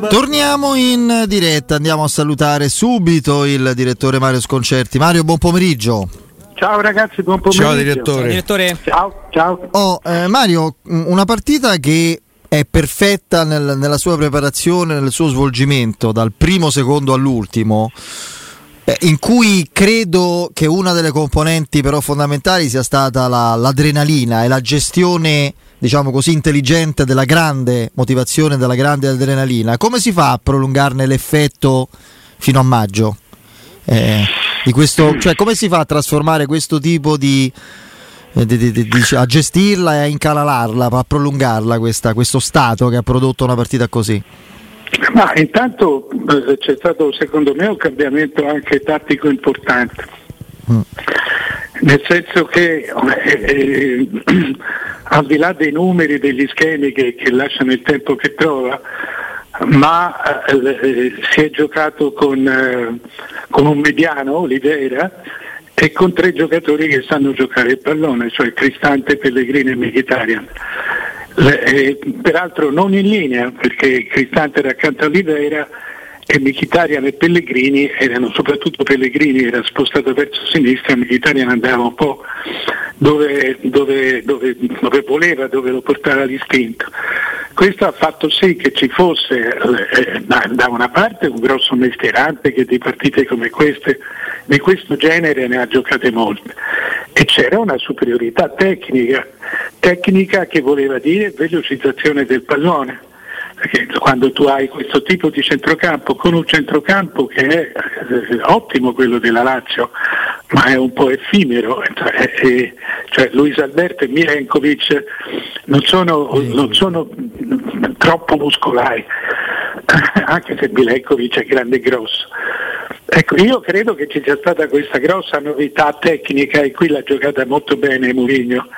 Torniamo in diretta, andiamo a salutare subito il direttore Mario Sconcerti. Mario, buon pomeriggio. Ciao ragazzi, buon pomeriggio. Ciao direttore. Ciao, direttore. ciao. ciao. Oh, eh, Mario, una partita che è perfetta nel, nella sua preparazione, nel suo svolgimento, dal primo secondo all'ultimo, eh, in cui credo che una delle componenti però fondamentali sia stata la, l'adrenalina e la gestione diciamo così, intelligente della grande motivazione, della grande adrenalina, come si fa a prolungarne l'effetto fino a maggio? Eh, questo, cioè, come si fa a trasformare questo tipo di, eh, di, di, di a gestirla e a incanalarla, a prolungarla questa, questo stato che ha prodotto una partita così? Ma intanto eh, c'è stato secondo me un cambiamento anche tattico importante. Mm. Nel senso che eh, eh, al di là dei numeri, degli schemi che, che lasciano il tempo che trova, ma eh, eh, si è giocato con, eh, con, un mediano, Oliveira, e con tre giocatori che sanno giocare il pallone, cioè Cristante, Pellegrini e Mkhitaryan. Eh, peraltro non in linea, perché Cristante era accanto a Oliveira e Mkhitaryan e Pellegrini erano soprattutto Pellegrini era spostato verso sinistra, Mkhitaryan andava un po' dove, dove, dove, dove voleva, dove lo portava l'istinto. Questo ha fatto sì che ci fosse eh, da una parte un grosso mestierante che di partite come queste, di questo genere ne ha giocate molte e c'era una superiorità tecnica, tecnica che voleva dire velocizzazione del pallone quando tu hai questo tipo di centrocampo con un centrocampo che è eh, ottimo quello della Lazio ma è un po' effimero cioè, cioè Luis Alberto e Milenkovic non sono, non sono troppo muscolari anche se Milenkovic è grande e grosso. Ecco, io credo che ci sia stata questa grossa novità tecnica e qui l'ha giocata molto bene Mourinho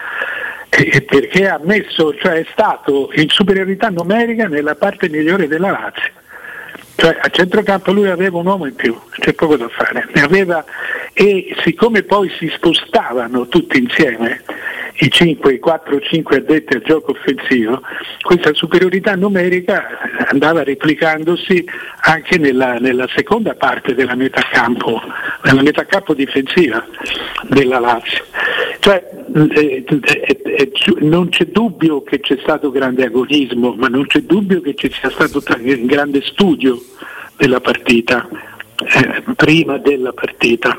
perché ha messo, cioè è stato in superiorità numerica nella parte migliore della Lazio. Cioè a centrocampo lui aveva un uomo in più, c'è poco da fare. Aveva, e siccome poi si spostavano tutti insieme, i 5, i 4 o 5 addetti al gioco offensivo, questa superiorità numerica andava replicandosi anche nella, nella seconda parte della metà campo, nella metà campo difensiva della Lazio. Cioè, eh, eh, eh, non c'è dubbio che c'è stato grande agonismo, ma non c'è dubbio che ci sia stato un grande studio della partita, eh, prima della partita.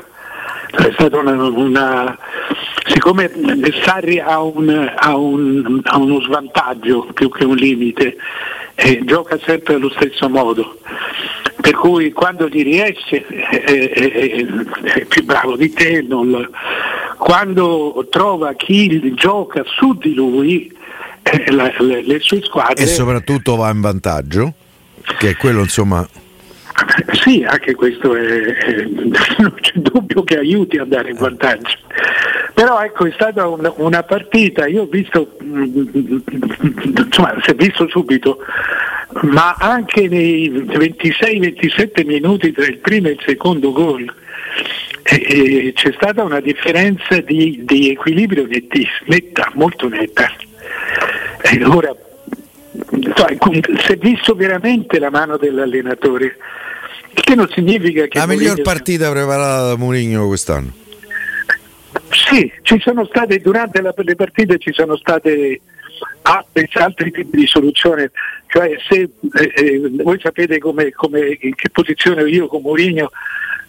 È stata una, una, siccome Sarri ha, un, ha, un, ha, uno svantaggio più che un limite, eh, gioca sempre allo stesso modo, per cui quando gli riesce è, è più bravo di te, non, quando trova chi gioca su di lui, eh, la, le, le, sue squadre... E soprattutto va in vantaggio, che è quello insomma... Sì, anche questo è, non c'è dubbio che aiuti a andare in vantaggio. Però ecco, è stata una, una partita, io ho visto, insomma, si è visto subito, ma anche nei 26-27 minuti tra il primo e il secondo gol eh, c'è stata una differenza di, di equilibrio netta, molto netta. E ora, si è visto veramente la mano dell'allenatore, il che non significa che... La miglior partita preparata da Mourinho quest'anno. Sì, ci sono state, durante la, le partite ci sono state altri tipi di soluzione, cioè se eh, eh, voi sapete come, come, in che posizione io con Mourinho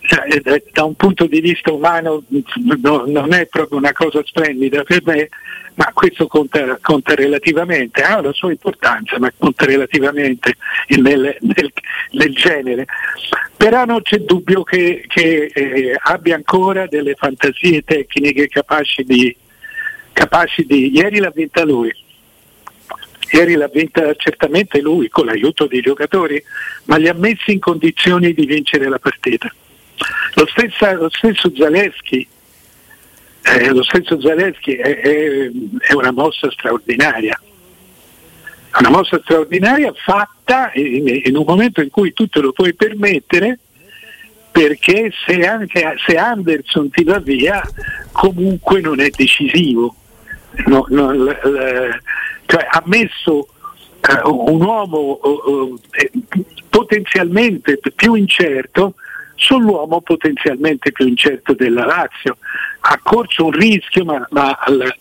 cioè, eh, da un punto di vista umano no, non è proprio una cosa splendida per me, ma questo conta, conta relativamente, ha la sua importanza, ma conta relativamente nel, nel, nel genere. Però non c'è dubbio che, che eh, abbia ancora delle fantasie tecniche capaci di, capaci di... Ieri l'ha vinta lui, ieri l'ha vinta certamente lui con l'aiuto dei giocatori, ma li ha messi in condizioni di vincere la partita. Lo, stessa, lo stesso Zaleschi, eh, lo stesso Zaleschi è, è, è, una mossa straordinaria, una mossa straordinaria fatta in, in, un momento in cui tu te lo puoi permettere perché se, anche, se Anderson ti va via comunque non è decisivo. No, no, l, l, cioè, ha messo uh, un uomo uh, uh, potenzialmente più incerto sull'uomo potenzialmente più incerto della Lazio. Ha corso un rischio, ma, ma al,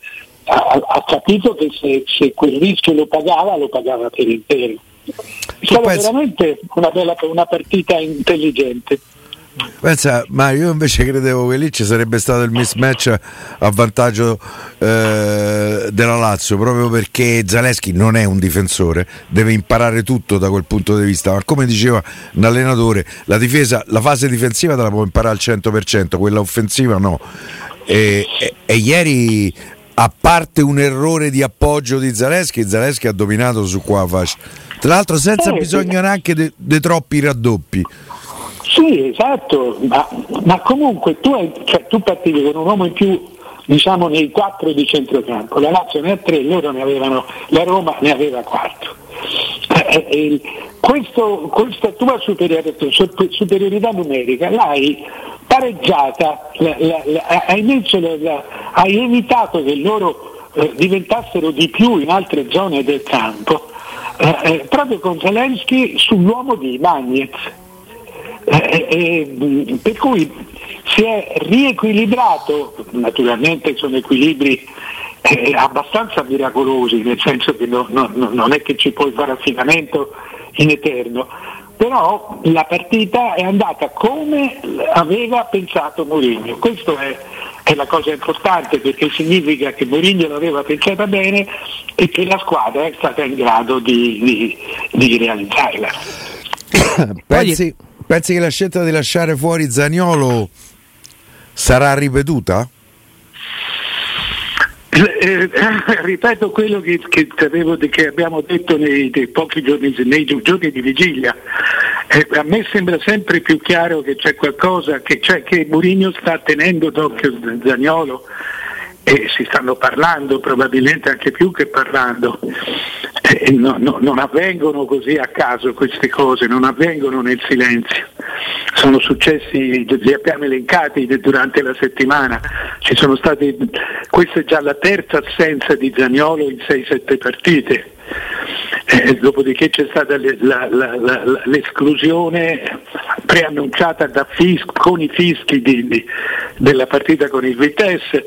ha, ha, capito che se, se, quel rischio lo pagava, lo pagava per intero. È stata pensi... veramente una, bella, una partita intelligente. Pensa, ma io invece credevo che lì ci sarebbe stato il mismatch a vantaggio eh, della Lazio, proprio perché Zaleschi non è un difensore, deve imparare tutto da quel punto di vista, ma come diceva un allenatore, la difesa, la fase difensiva te la può imparare al 100%, quella offensiva no. E, e, e ieri, a parte un errore di appoggio di Zaleschi, Zaleschi ha dominato su qua. Tra l'altro senza bisogno neanche di troppi raddoppi. Sì, esatto, ma, ma comunque tu, hai, cioè, tu partivi con un uomo in più diciamo nei quattro di centrocampo, la Lazio ne ha tre, loro ne avevano, la Roma ne aveva quattro. Eh, eh, questo, questa tua superiorità numerica l'hai pareggiata, la, la, la, hai, messo, hai, evitato che loro eh, diventassero di più in altre zone del campo, eh, eh, proprio con Zelensky sull'uomo di Bagnez eh, eh, per cui si è riequilibrato, naturalmente sono equilibri eh, abbastanza miracolosi, nel senso che no, no, non è che ci puoi fare affidamento in eterno, però la partita è andata come aveva pensato Mourinho. Questo è, è la cosa importante perché significa che Mourinho l'aveva pensata bene e che la squadra è stata in grado di, di, di realizzarla. Pensi, Pensi che la scelta di lasciare fuori Zagnolo sarà ripetuta? Eh, ripeto quello che, che, che, abbiamo detto nei, giorni, nei giorni di vigilia. Eh, a me sembra sempre più chiaro che c'è qualcosa, che, cioè, che Mourinho sta tenendo d'occhio Zagnolo e si stanno parlando, probabilmente anche più che parlando. Eh, no, no, non avvengono così a caso queste cose, non avvengono nel silenzio. Sono successi, li abbiamo elencati durante la settimana, ci sono stati, questa è già la terza assenza di Zagnolo in 6-7 partite. Eh, dopodiché c'è stata le, la, la, la, l'esclusione preannunciata fis- con i fischi di, di, della partita con il Vitesse.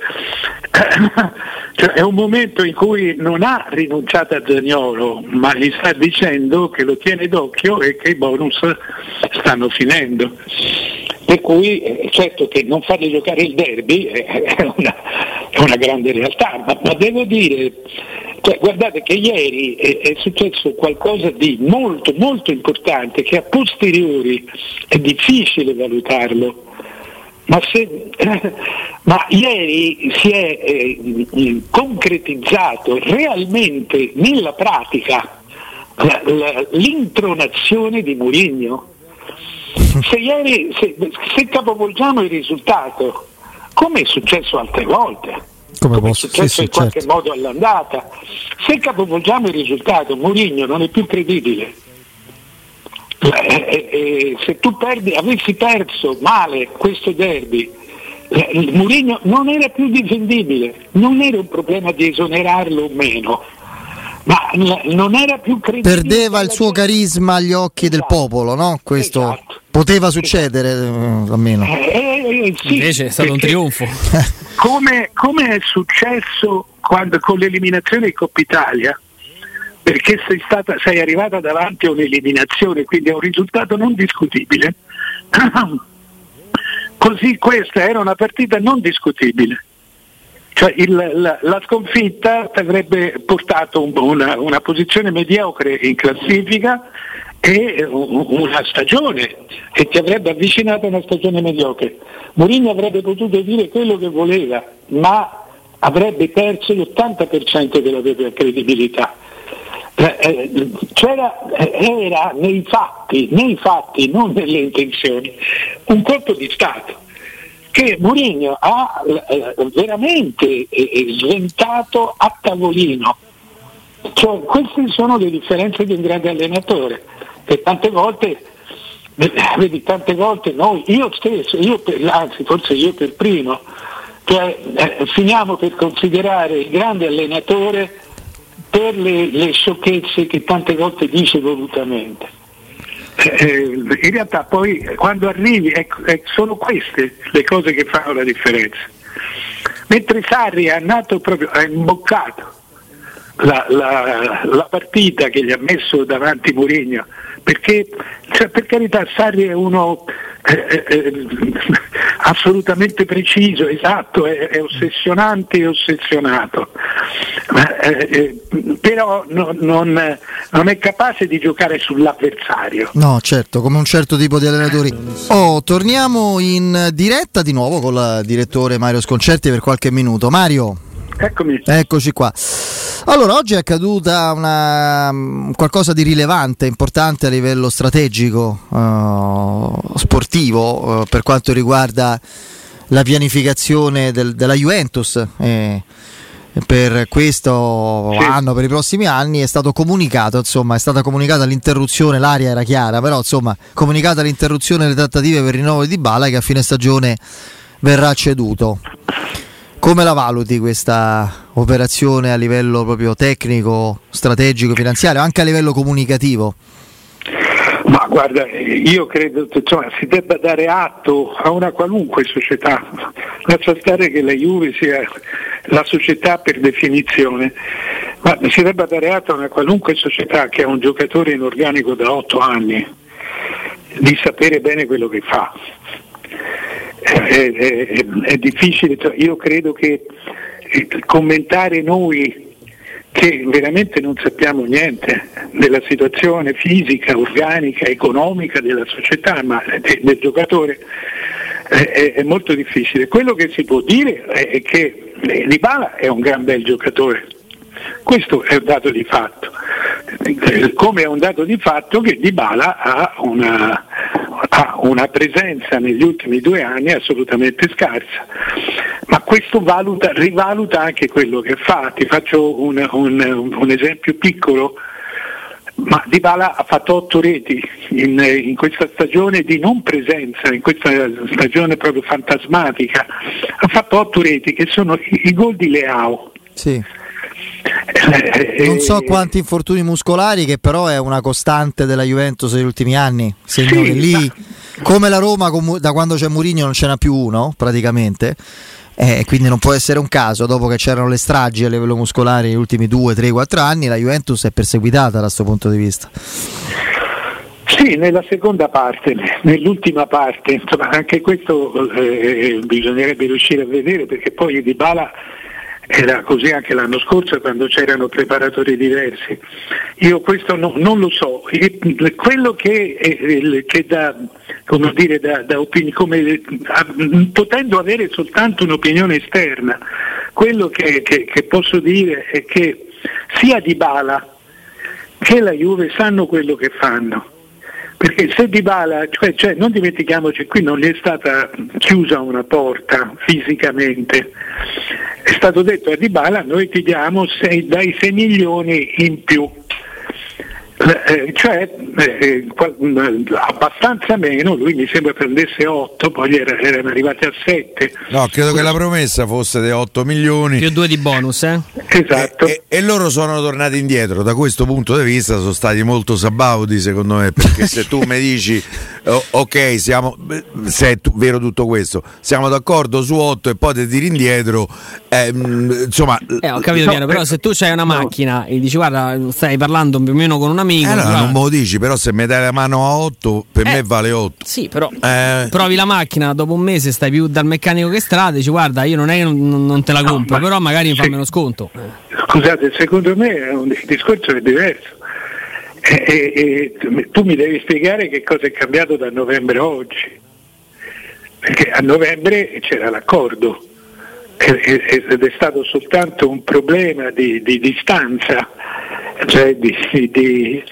cioè, è un momento in cui non ha rinunciato a Zagnolo, ma gli sta dicendo che lo tiene d'occhio e che i bonus stanno finendo. Per cui eh, certo che non fargli giocare il derby è una, è una grande realtà, ma, ma devo dire cioè, guardate che ieri è, è, successo qualcosa di molto molto importante che a posteriori è difficile valutarlo. Ma, se, ma ieri si è eh, concretizzato realmente nella pratica la, la, l'intronazione di Mourinho. Se, ieri, se, se capovolgiamo il risultato, come è successo altre volte, come, come è successo sì, in qualche certo. modo all'andata. Se capovolgiamo il risultato, Mourinho non è più credibile. Eh, eh, eh, se tu perdi, avessi perso male questo derby, eh, Mourinho non era più difendibile, non era un problema di esonerarlo o meno, ma non era più credibile. Perdeva il suo carisma agli occhi esatto. del popolo, no? Questo esatto. poteva succedere esatto. almeno. Eh, eh, sì, Invece è stato un trionfo. come, come è successo quando, con l'eliminazione di Coppa Italia, perché sei, stata, sei arrivata davanti a un'eliminazione, quindi a un risultato non discutibile. Così questa era una partita non discutibile. Cioè il, la, la, sconfitta ti avrebbe portato un, una, una, posizione mediocre in classifica e una stagione che ti avrebbe avvicinato a una stagione mediocre. Mourinho avrebbe potuto dire quello che voleva, ma avrebbe perso l'80% della propria credibilità. Eh, eh, c'era, eh, era nei fatti, nei fatti, non nelle intenzioni, un colpo di Stato che Mourinho ha veramente sventato a tavolino. Cioè, queste sono le differenze di un grande allenatore che tante volte, vedi, tante volte noi, io stesso, io per, anzi forse io per primo, cioè, eh, finiamo per considerare il grande allenatore per le, le sciocchezze che tante volte dice volutamente. eh, in realtà poi quando arrivi ecco, sono queste le cose che fanno la differenza. Mentre Sarri è ha imboccato la, la, la, partita che gli ha messo davanti Mourinho, perché cioè, per carità Sarri è uno eh, eh, eh assolutamente preciso, esatto, è, è ossessionante e ossessionato, eh, eh, però no, non, non, è capace di giocare sull'avversario. No, certo, come un certo tipo di allenatori. Oh, torniamo in diretta di nuovo con il direttore Mario Sconcerti per qualche minuto. Mario. Eccomi. Eccoci qua. Allora, oggi è accaduta una, mm, qualcosa di rilevante, importante a livello strategico, uh, sportivo, uh, per quanto riguarda la pianificazione del, della Juventus. Eh, per questo sì. anno, per i prossimi anni, è stato comunicato, insomma, è stata comunicata l'interruzione, l'aria era chiara, però insomma, comunicata l'interruzione delle trattative per il rinnovo di Bala che a fine stagione verrà ceduto. Come la valuti questa operazione a livello proprio tecnico, strategico, finanziario, anche a livello comunicativo? Ma guarda, io credo che insomma, si debba dare atto a una qualunque società, lascia stare che la Juve sia la società per definizione, ma si debba dare atto a una qualunque società che ha un giocatore in organico da otto anni di sapere bene quello che fa è, è, è difficile, cioè, io credo che eh, commentare noi che veramente non sappiamo niente della situazione fisica, organica, economica della società, ma del giocatore è, è molto difficile. Quello che si può dire è che Dybala è un gran bel giocatore, questo è un dato di fatto, come è un dato di fatto che Dybala ha una, ha una presenza negli ultimi due anni assolutamente scarsa, ma questo valuta, rivaluta anche quello che fa. Ti faccio un, un, un esempio piccolo. Ma Dybala ha fatto otto reti in, in, questa stagione di non presenza, in questa stagione proprio fantasmatica. Ha fatto otto reti che sono i, i gol di Leao. Sì. Non so quanti infortuni muscolari, che però è una costante della Juventus negli ultimi anni. Sì, lì, come la Roma, da quando c'è Mourinho non ce n'ha più uno, praticamente. Eh, quindi non può essere un caso, dopo che c'erano le stragi a livello muscolare negli ultimi 2, 3, 4 anni, la Juventus è perseguitata da questo punto di vista. Sì, nella seconda parte, nell'ultima parte, insomma, anche questo eh, bisognerebbe riuscire a vedere perché poi Di Bala era così anche l'anno scorso quando c'erano preparatori diversi. Io questo no, non lo so, quello che, che da, come dire, da, da opini, come, potendo avere soltanto un'opinione esterna, quello che, che, che posso dire è che sia Di Bala che la Juve sanno quello che fanno. Perché se Di Bala, cioè, cioè, non dimentichiamoci, qui non gli è stata chiusa una porta fisicamente, è stato detto a Di Bala noi ti diamo sei, dai 6 milioni in più eh, cioè eh, abbastanza meno, lui mi sembra prendesse 8, poi era, erano arrivati a 7. No, credo che la promessa fosse di 8 milioni. Più 2 di bonus, eh? Esatto. E, e, e, loro sono tornati indietro, da questo punto di vista sono stati molto sabaudi secondo me, perché se tu mi dici oh, ok, siamo, se è t- vero tutto questo, siamo d'accordo su 8 e poi ti tiri indietro, eh, insomma... Eh, ho capito no, piano, però se tu hai una macchina e dici guarda stai parlando più o meno con un amico... Eh, no, non me lo dici, però se mi dai la mano a 8, per eh, me vale 8. Sì, però eh. provi la macchina, dopo un mese stai più dal meccanico che strada, dici guarda io non è che non, non te la compro, no, ma però magari mi fa meno sconto. Scusate, secondo me il discorso è diverso. E, e, e, tu mi devi spiegare che cosa è cambiato da novembre a oggi. Perché a novembre c'era l'accordo ed è stato soltanto un problema di, di distanza, cioè di, di,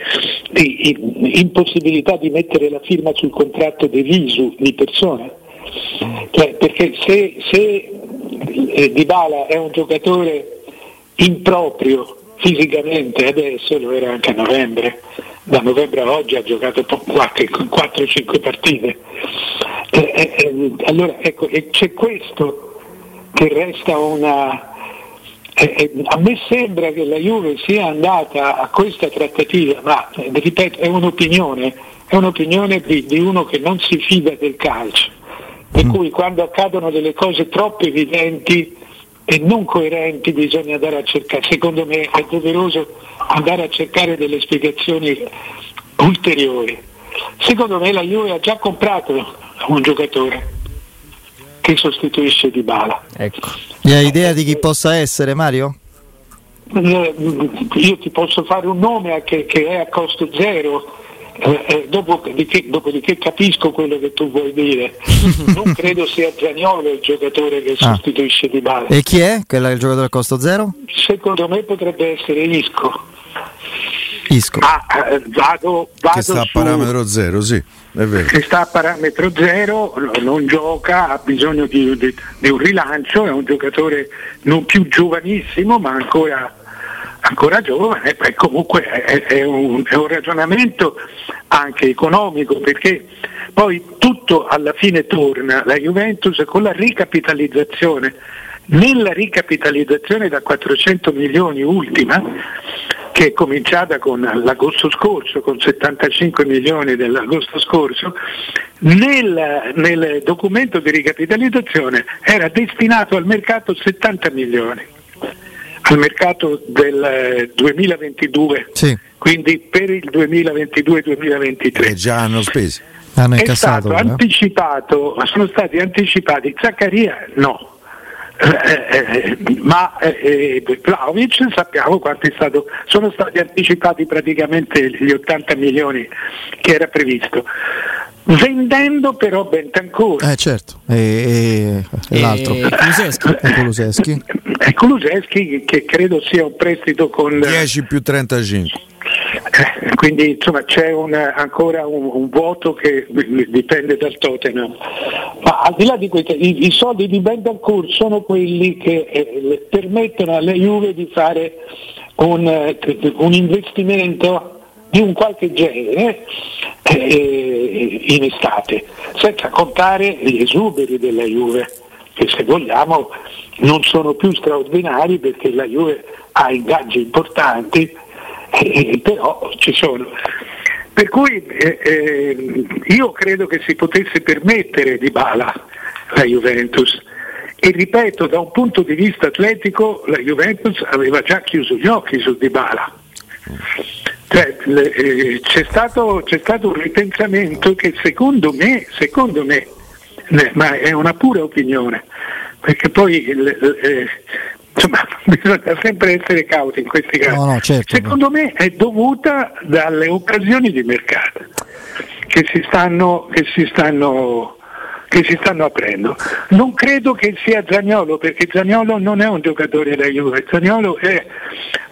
di, impossibilità di mettere la firma sul contratto di visu di persona. Cioè, perché se, se eh, Dybala è un giocatore improprio fisicamente adesso, lo era anche a novembre, da novembre a oggi ha giocato 4-5 partite. Eh, eh, eh, allora ecco, c'è questo che resta una... Eh, eh, a me sembra che la Juve sia andata a questa trattativa, ma ripeto, è un'opinione, è un'opinione di, di uno che non si fida del calcio, per cui quando accadono delle cose troppo evidenti e non coerenti bisogna andare a cercare, secondo me è doveroso andare a cercare delle spiegazioni ulteriori. Secondo me la Juve ha già comprato un giocatore che sostituisce Di Bala. Ecco. E hai idea di chi possa essere, Mario? Eh, Io ti posso fare un nome che, che è a costo zero, eh, eh, dopodiché, dopodiché capisco quello che tu vuoi dire. Non credo sia Zagnolo il giocatore che Ah. sostituisce Di Bala. E chi è? Quello il giocatore a costo zero? Secondo me potrebbe essere Isco. Isco. Ma eh, vado, vado Che sta a parametro zero, sì, è vero. che sta a parametro zero, no- non gioca, ha bisogno di, di- di un rilancio, è un giocatore non più giovanissimo ma ancora, ancora giovane, e comunque è, è un, è un ragionamento anche economico perché poi tutto alla fine torna, la Juventus con la ricapitalizzazione, nella ricapitalizzazione da 400 milioni ultima, che è cominciata con l'agosto scorso, con 75 milioni dell'agosto scorso, nel, nel documento di ricapitalizzazione era destinato al mercato 70 milioni, al mercato del eh, 2022, Sì, quindi per il 2022-2023 Che già hanno spesi. hanno è incassato. stato eh? anticipato, sono stati anticipati Zaccaria no. Eh, eh, ma eh, eh, Vlaovic sappiamo quanto è stato, sono stati anticipati praticamente gli 80 milioni che era previsto, vendendo però Bentancur. Eh certo, e, e- e l'altro. E Kulusevski. E Kulusevski. E Kulusevski che credo sia un prestito con 10 più 35. Eh, quindi insomma c'è un- ancora un, un vuoto che dipende dal Tottenham. Ma al di là di questo, i, i soldi di Bendancourt sono quelli che eh, permettono alle Juve di fare un, eh, un investimento di un qualche genere eh, in estate, senza contare gli esuberi della Juve, che se vogliamo non sono più straordinari perché la Juve ha ingaggi importanti, eh, però ci sono. Per cui eh, eh, io credo che si potesse permettere di Bala la Juventus e ripeto, da un punto di vista atletico la Juventus aveva già chiuso gli occhi su Di Bala. Cioè, eh, c'è, stato, c'è stato un ripensamento che secondo me, secondo me, eh, ma è una pura opinione, perché poi eh, insomma, bisogna sempre essere cauti in questi casi. No, no, certo. secondo me è dovuta dalle occasioni di mercato che si stanno, che si stanno, che si stanno aprendo. Non credo che sia Zagnolo, perché Zagnolo non è un giocatore da Juve, Zagnolo è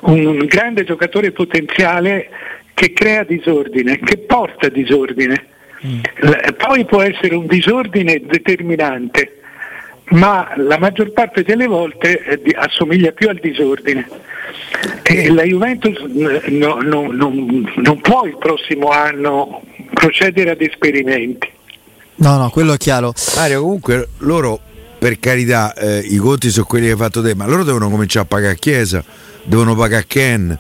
un grande giocatore potenziale che crea disordine, che porta disordine. L- Poi può essere un disordine determinante, ma la maggior parte delle volte eh, di- assomiglia più al disordine. E la Juventus no- no- non- non può il prossimo anno procedere ad esperimenti. No, no, quello è chiaro. Mario, comunque loro, per carità, eh, i conti sono quelli che hai fatto te, ma loro devono cominciare a pagare Chiesa, devono pagare Ken.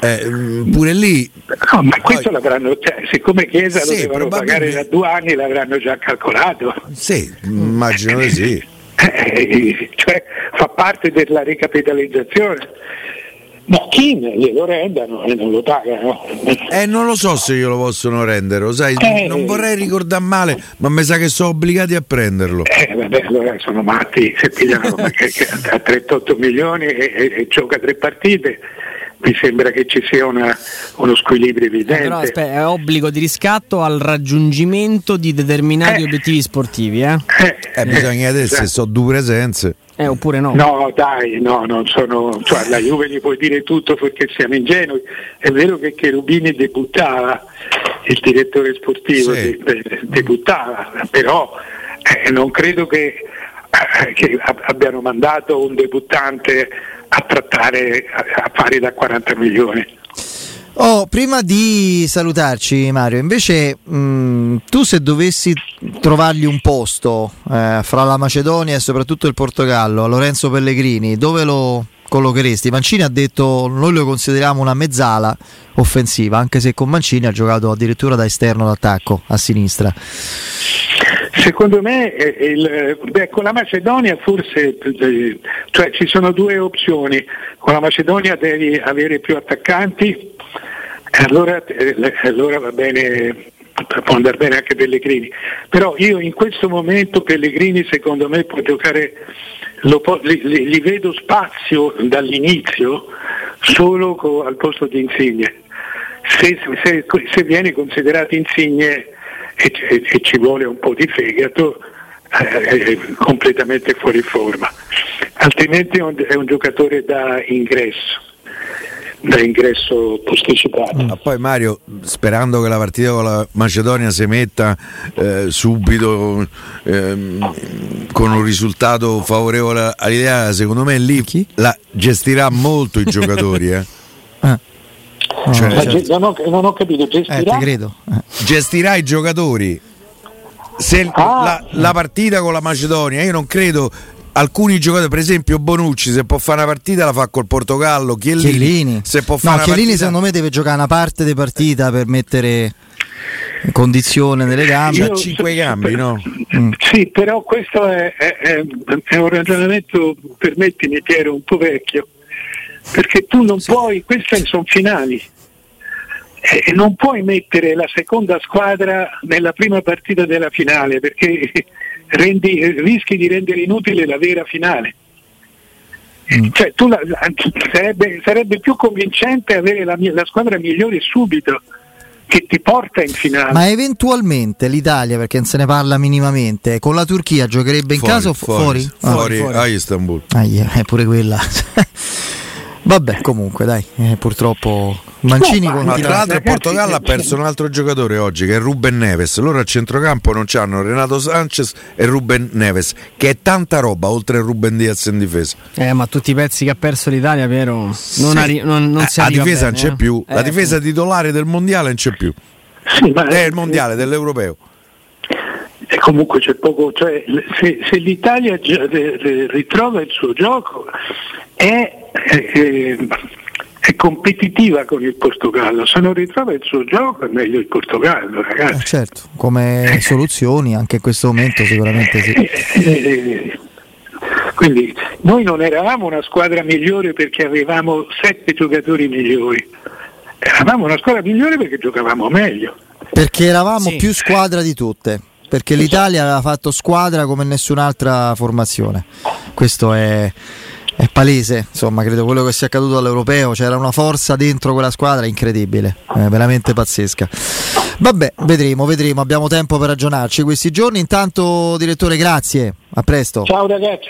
Eh, pure lì No, ma questo l'avranno, cioè, siccome Chiesa lo Sì, devono pagare da due anni l'avranno già calcolato. sì, immagino di sì. Eh, cioè fa parte della ricapitalizzazione. Ma chi glielo rendano e non lo pagano? Eh, non lo so se io lo possono rendere, lo sai, Eh. non vorrei ricordare male, ma mi sa che sono obbligati a prenderlo. Eh, vabbè, allora sono matti se pigliano a 38 milioni e, e- e gioca tre partite. Mi sembra che ci sia una- uno squilibrio evidente. Però aspetta, è obbligo di riscatto al raggiungimento di determinati Eh. obiettivi sportivi, eh? Eh, Eh, bisogna vedere se esatto. so due presenze. Eh, oppure no. No, dai, no, non sono. Cioè, la Juve gli puoi dire tutto perché siamo ingenui. È vero che Cherubini debuttava, il direttore sportivo Sì. de- de- debuttava, però eh, non credo che, eh, che ab- abbiano mandato un debuttante a trattare affari da 40 milioni. Oh, prima di salutarci, Mario, invece mh, tu se dovessi trovargli un posto eh, fra la Macedonia e soprattutto il Portogallo, a Lorenzo Pellegrini, dove lo collocheresti. Mancini ha detto noi lo consideriamo una mezzala offensiva, anche se con Mancini ha giocato addirittura da esterno d'attacco a sinistra. Secondo me eh, il, beh, con la Macedonia forse eh, cioè, ci sono due opzioni, con la Macedonia devi avere più attaccanti allora, eh, allora va bene può andare bene anche Pellegrini, però io in questo momento Pellegrini secondo me può giocare, lo, li, li, vedo spazio dall'inizio solo co, al posto di Insigne, se, se, se viene considerato Insigne e, e, e, ci vuole un po' di fegato eh, è completamente fuori forma, altrimenti è un, è un giocatore da ingresso da ingresso posticipato. Ma poi Mario, sperando che la partita con la Macedonia si metta eh, subito eh, con un risultato favorevole all'idea, secondo me lì Chi? la gestirà molto i giocatori. Eh. Ah. Cioè, certo. non, ho, non, ho, capito, gestirà? Eh, gestirà i giocatori. Se ah. la, la partita con la Macedonia, io non credo alcuni giocatori, per esempio Bonucci, se può fare una partita la fa col Portogallo, Chiellini, Chiellini. se può fare no, Chiellini partita... secondo me deve giocare una parte di partita per mettere condizione nelle gambe. Io, cinque gambi, no? Mm. Sì, però questo è, è, è, un ragionamento, permettimi Piero, un po' vecchio, perché tu non sì. puoi, queste sono finali, e non puoi mettere la seconda squadra nella prima partita della finale perché rendi, rischi di rendere inutile la vera finale. Mm. Cioè, la, sarebbe, sarebbe, più convincente avere la, la, squadra migliore subito che ti porta in finale. Ma eventualmente l'Italia, perché non se ne parla minimamente, con la Turchia giocherebbe in fuori, caso fuori? Fuori, ah, fuori, fuori. a Istanbul. Ah, yeah, è pure quella. Vabbè, comunque, dai, eh, purtroppo Mancini no, ma tra l'altro il Portogallo ha perso un altro giocatore oggi che è Ruben Neves. Loro a centrocampo non c'hanno Renato Sanchez e Ruben Neves, che è tanta roba oltre a Ruben Diaz in difesa. Eh, ma tutti i pezzi che ha perso l'Italia, Piero, non, sì. arri- non, non si eh, La difesa bene, non c'è eh? più. La difesa titolare del mondiale non c'è più. Sì, è il mondiale, dell'europeo. E comunque c'è poco, cioè, se, se l'Italia ritrova il suo gioco è è, è, competitiva con il Portogallo, se non ritrova il suo gioco è meglio il Portogallo, ragazzi. Eh certo, come soluzioni anche in questo momento sicuramente sì. Eh, eh, quindi noi non eravamo una squadra migliore perché avevamo sette giocatori migliori, eravamo una squadra migliore perché giocavamo meglio. Perché eravamo sì. più squadra di tutte perché l'Italia aveva fatto squadra come nessun'altra formazione. Questo è, è palese, insomma, credo quello che sia accaduto all'europeo, c'era una forza dentro quella squadra incredibile, eh, veramente pazzesca. Vabbè, vedremo, vedremo, abbiamo tempo per ragionarci questi giorni. Intanto, direttore, grazie, a presto. Ciao ragazzi.